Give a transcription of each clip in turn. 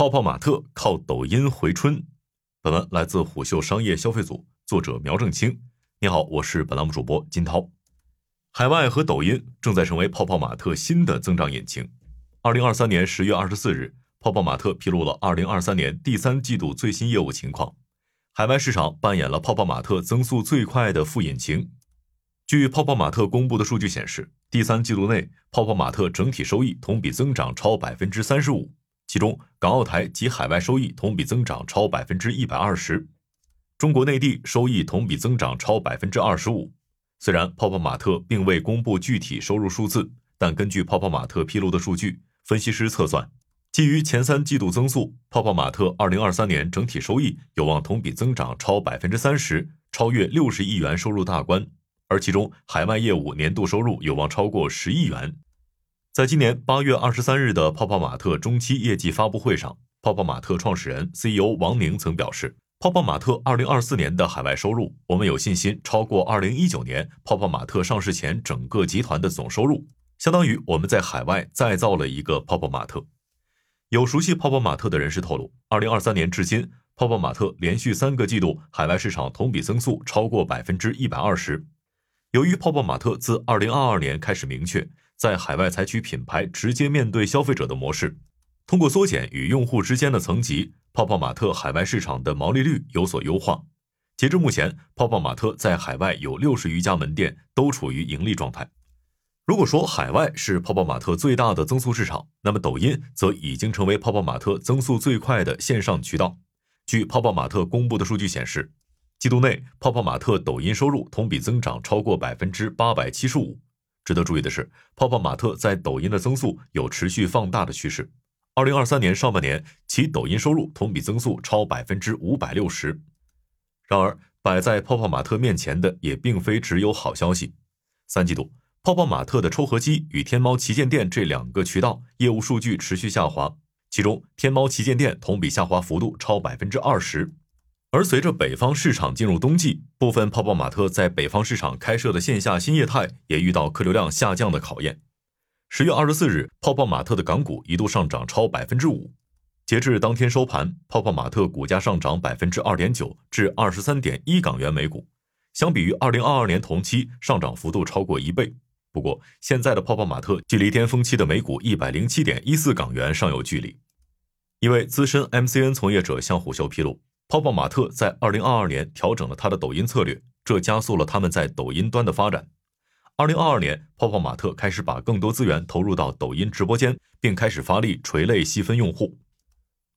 泡泡玛特靠抖音回春。本文来自虎嗅商业消费组，作者苗正清。你好，我是本栏目主播金涛。海外和抖音正在成为泡泡玛特新的增长引擎。二零二三年十月二十四日，泡泡玛特披露了二零二三年第三季度最新业务情况。海外市场扮演了泡泡玛特增速最快的副引擎。据泡泡玛特公布的数据显示，第三季度内，泡泡玛特整体收益同比增长超百分之三十五。其中，港澳台及海外收益同比增长超百分之一百二十，中国内地收益同比增长超百分之二十五。虽然泡泡玛特并未公布具体收入数字，但根据泡泡玛特披露的数据，分析师测算，基于前三季度增速，泡泡玛特二零二三年整体收益有望同比增长超百分之三十，超越六十亿元收入大关。而其中，海外业务年度收入有望超过十亿元。在今年八月二十三日的泡泡玛特中期业绩发布会上，泡泡玛特创始人 CEO 王宁曾表示，泡泡玛特二零二四年的海外收入，我们有信心超过二零一九年泡泡玛特上市前整个集团的总收入，相当于我们在海外再造了一个泡泡玛特。有熟悉泡泡玛特的人士透露，二零二三年至今，泡泡玛特连续三个季度海外市场同比增速超过百分之一百二十。由于泡泡玛特自二零二二年开始明确。在海外采取品牌直接面对消费者的模式，通过缩减与用户之间的层级，泡泡玛特海外市场的毛利率有所优化。截至目前，泡泡玛特在海外有六十余家门店，都处于盈利状态。如果说海外是泡泡玛特最大的增速市场，那么抖音则已经成为泡泡玛特增速最快的线上渠道。据泡泡玛特公布的数据显示，季度内泡泡玛特抖音收入同比增长超过百分之八百七十五。值得注意的是，泡泡玛特在抖音的增速有持续放大的趋势。二零二三年上半年，其抖音收入同比增速超百分之五百六十。然而，摆在泡泡玛特面前的也并非只有好消息。三季度，泡泡玛特的抽合机与天猫旗舰店这两个渠道业务数据持续下滑，其中天猫旗舰店同比下滑幅度超百分之二十。而随着北方市场进入冬季，部分泡泡玛特在北方市场开设的线下新业态也遇到客流量下降的考验。十月二十四日，泡泡玛特的港股一度上涨超百分之五，截至当天收盘，泡泡玛特股价上涨百分之二点九至二十三点一港元每股，相比于二零二二年同期上涨幅度超过一倍。不过，现在的泡泡玛特距离巅峰期的每股一百零七点一四港元尚有距离。一位资深 MCN 从业者向虎嗅披露。泡泡玛特在二零二二年调整了他的抖音策略，这加速了他们在抖音端的发展。二零二二年，泡泡玛特开始把更多资源投入到抖音直播间，并开始发力垂类细分用户。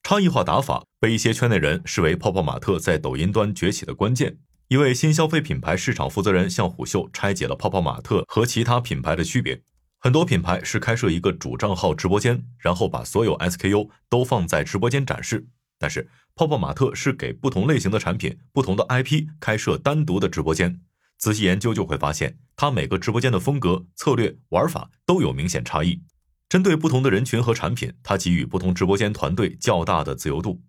差异化打法被一些圈内人视为泡泡玛特在抖音端崛起的关键。一位新消费品牌市场负责人向虎嗅拆解了泡泡玛特和其他品牌的区别。很多品牌是开设一个主账号直播间，然后把所有 SKU 都放在直播间展示。但是，泡泡玛特是给不同类型的产品、不同的 IP 开设单独的直播间。仔细研究就会发现，它每个直播间的风格、策略、玩法都有明显差异。针对不同的人群和产品，它给予不同直播间团队较大的自由度。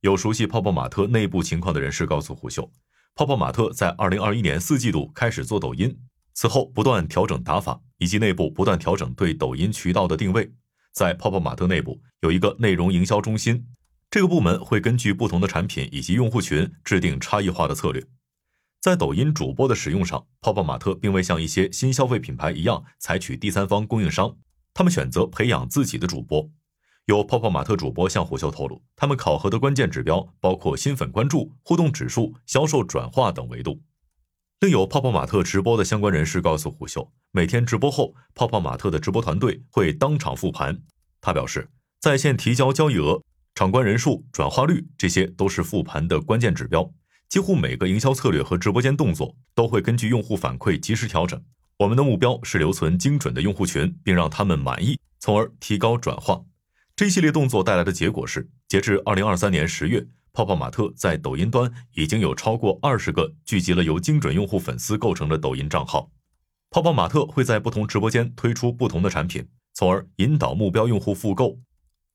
有熟悉泡泡玛特内部情况的人士告诉虎嗅，泡泡玛特在2021年四季度开始做抖音，此后不断调整打法，以及内部不断调整对抖音渠道的定位。在泡泡玛特内部有一个内容营销中心。这个部门会根据不同的产品以及用户群制定差异化的策略。在抖音主播的使用上，泡泡玛特并未像一些新消费品牌一样采取第三方供应商，他们选择培养自己的主播。有泡泡玛特主播向虎嗅透露，他们考核的关键指标包括新粉关注、互动指数、销售转化等维度。另有泡泡玛特直播的相关人士告诉虎嗅，每天直播后，泡泡玛特的直播团队会当场复盘。他表示，在线提交交易额。场观人数、转化率，这些都是复盘的关键指标。几乎每个营销策略和直播间动作都会根据用户反馈及时调整。我们的目标是留存精准的用户群，并让他们满意，从而提高转化。这一系列动作带来的结果是，截至二零二三年十月，泡泡玛特在抖音端已经有超过二十个聚集了由精准用户粉丝构成的抖音账号。泡泡玛特会在不同直播间推出不同的产品，从而引导目标用户复购。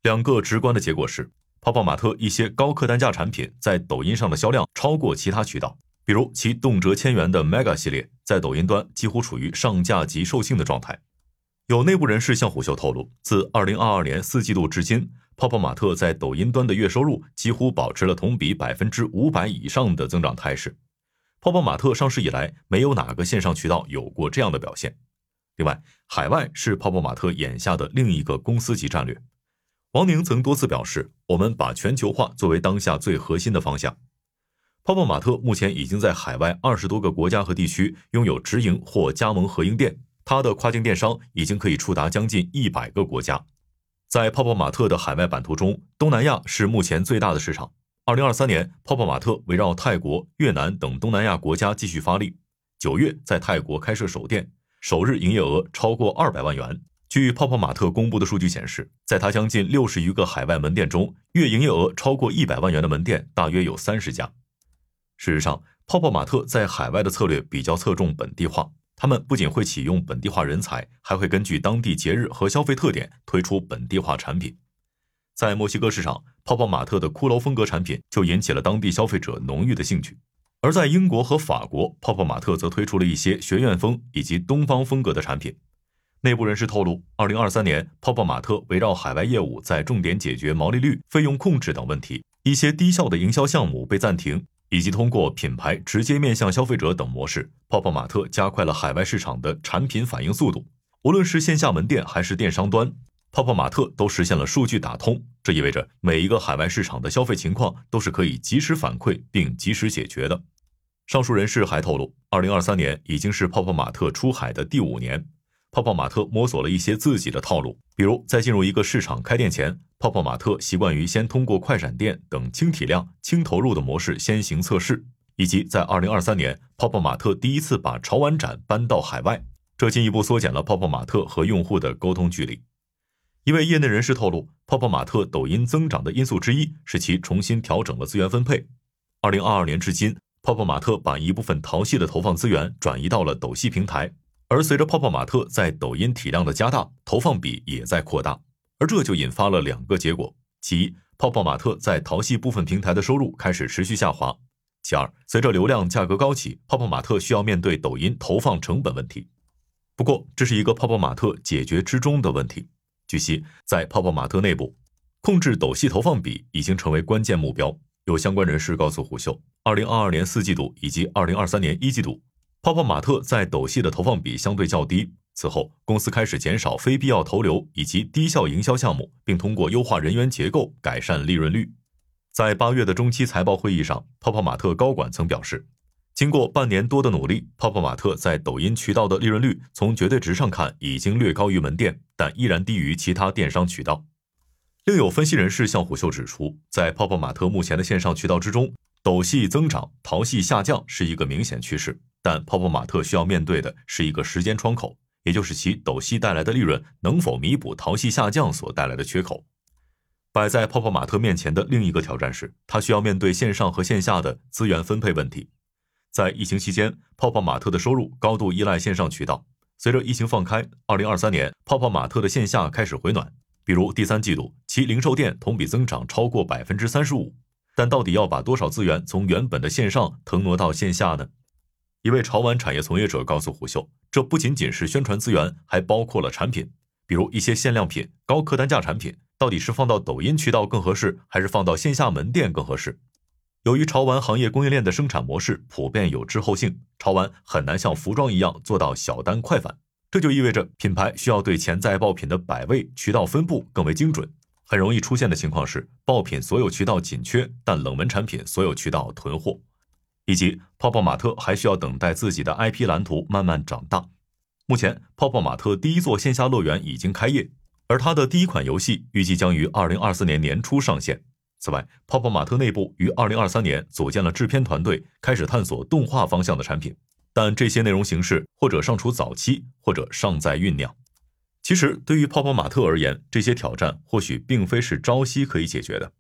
两个直观的结果是，泡泡玛特一些高客单价产品在抖音上的销量超过其他渠道，比如其动辄千元的 Mega 系列，在抖音端几乎处于上架即售罄的状态。有内部人士向虎嗅透露，自2022年四季度至今，泡泡玛特在抖音端的月收入几乎保持了同比百分之五百以上的增长态势。泡泡玛特上市以来，没有哪个线上渠道有过这样的表现。另外，海外是泡泡玛特眼下的另一个公司级战略。王宁曾多次表示，我们把全球化作为当下最核心的方向。泡泡玛特目前已经在海外二十多个国家和地区拥有直营或加盟合营店，它的跨境电商已经可以触达将近一百个国家。在泡泡玛特的海外版图中，东南亚是目前最大的市场。二零二三年，泡泡玛特围绕泰国、越南等东南亚国家继续发力。九月在泰国开设首店，首日营业额超过二百万元。据泡泡玛特公布的数据显示，在它将近六十余个海外门店中，月营业额超过一百万元的门店大约有三十家。事实上，泡泡玛特在海外的策略比较侧重本地化。他们不仅会启用本地化人才，还会根据当地节日和消费特点推出本地化产品。在墨西哥市场，泡泡玛特的骷髅风格产品就引起了当地消费者浓郁的兴趣；而在英国和法国，泡泡玛特则推出了一些学院风以及东方风格的产品。内部人士透露，二零二三年，泡泡玛特围绕海外业务在重点解决毛利率、费用控制等问题，一些低效的营销项目被暂停。以及通过品牌直接面向消费者等模式，泡泡玛特加快了海外市场的产品反应速度。无论是线下门店还是电商端，泡泡玛特都实现了数据打通。这意味着每一个海外市场的消费情况都是可以及时反馈并及时解决的。上述人士还透露，二零二三年已经是泡泡玛特出海的第五年。泡泡玛特摸索了一些自己的套路，比如在进入一个市场开店前，泡泡玛特习惯于先通过快闪店等轻体量、轻投入的模式先行测试，以及在二零二三年，泡泡玛特第一次把潮玩展搬到海外，这进一步缩减了泡泡玛特和用户的沟通距离。一位业内人士透露，泡泡玛特抖音增长的因素之一是其重新调整了资源分配。二零二二年至今，泡泡玛特把一部分淘系的投放资源转移到了抖系平台。而随着泡泡玛特在抖音体量的加大，投放比也在扩大，而这就引发了两个结果：其一，泡泡玛特在淘系部分平台的收入开始持续下滑；其二，随着流量价格高企，泡泡玛特需要面对抖音投放成本问题。不过，这是一个泡泡玛特解决之中的问题。据悉，在泡泡玛特内部，控制抖系投放比已经成为关键目标。有相关人士告诉虎嗅，二零二二年四季度以及二零二三年一季度。泡泡玛特在抖系的投放比相对较低，此后公司开始减少非必要投流以及低效营销项目，并通过优化人员结构改善利润率。在八月的中期财报会议上，泡泡玛特高管曾表示，经过半年多的努力，泡泡玛特在抖音渠道的利润率从绝对值上看已经略高于门店，但依然低于其他电商渠道。另有分析人士向虎嗅指出，在泡泡玛特目前的线上渠道之中，抖系增长，淘系下降是一个明显趋势。但泡泡玛特需要面对的是一个时间窗口，也就是其抖系带来的利润能否弥补淘系下降所带来的缺口。摆在泡泡玛特面前的另一个挑战是，它需要面对线上和线下的资源分配问题。在疫情期间，泡泡玛特的收入高度依赖线上渠道。随着疫情放开，二零二三年泡泡玛特的线下开始回暖，比如第三季度其零售店同比增长超过百分之三十五。但到底要把多少资源从原本的线上腾挪到线下呢？一位潮玩产业从业者告诉虎嗅，这不仅仅是宣传资源，还包括了产品，比如一些限量品、高客单价产品，到底是放到抖音渠道更合适，还是放到线下门店更合适？由于潮玩行业供应链的生产模式普遍有滞后性，潮玩很难像服装一样做到小单快返，这就意味着品牌需要对潜在爆品的摆位、渠道分布更为精准。很容易出现的情况是，爆品所有渠道紧缺，但冷门产品所有渠道囤货。以及泡泡玛特还需要等待自己的 IP 蓝图慢慢长大。目前，泡泡玛特第一座线下乐园已经开业，而它的第一款游戏预计将于二零二四年年初上线。此外，泡泡玛特内部于二零二三年组建了制片团队，开始探索动画方向的产品，但这些内容形式或者尚处早期，或者尚在酝酿。其实，对于泡泡玛特而言，这些挑战或许并非是朝夕可以解决的。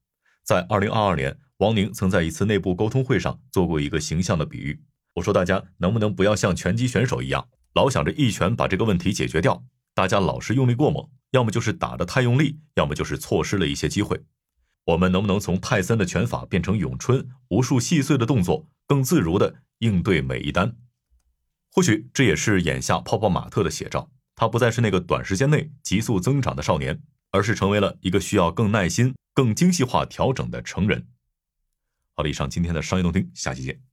在二零二二年。王宁曾在一次内部沟通会上做过一个形象的比喻，我说大家能不能不要像拳击选手一样，老想着一拳把这个问题解决掉？大家老是用力过猛，要么就是打得太用力，要么就是错失了一些机会。我们能不能从泰森的拳法变成咏春，无数细碎的动作，更自如的应对每一单？或许这也是眼下泡泡玛特的写照，他不再是那个短时间内急速增长的少年，而是成为了一个需要更耐心、更精细化调整的成人。好了，以上今天的商业动听，下期见。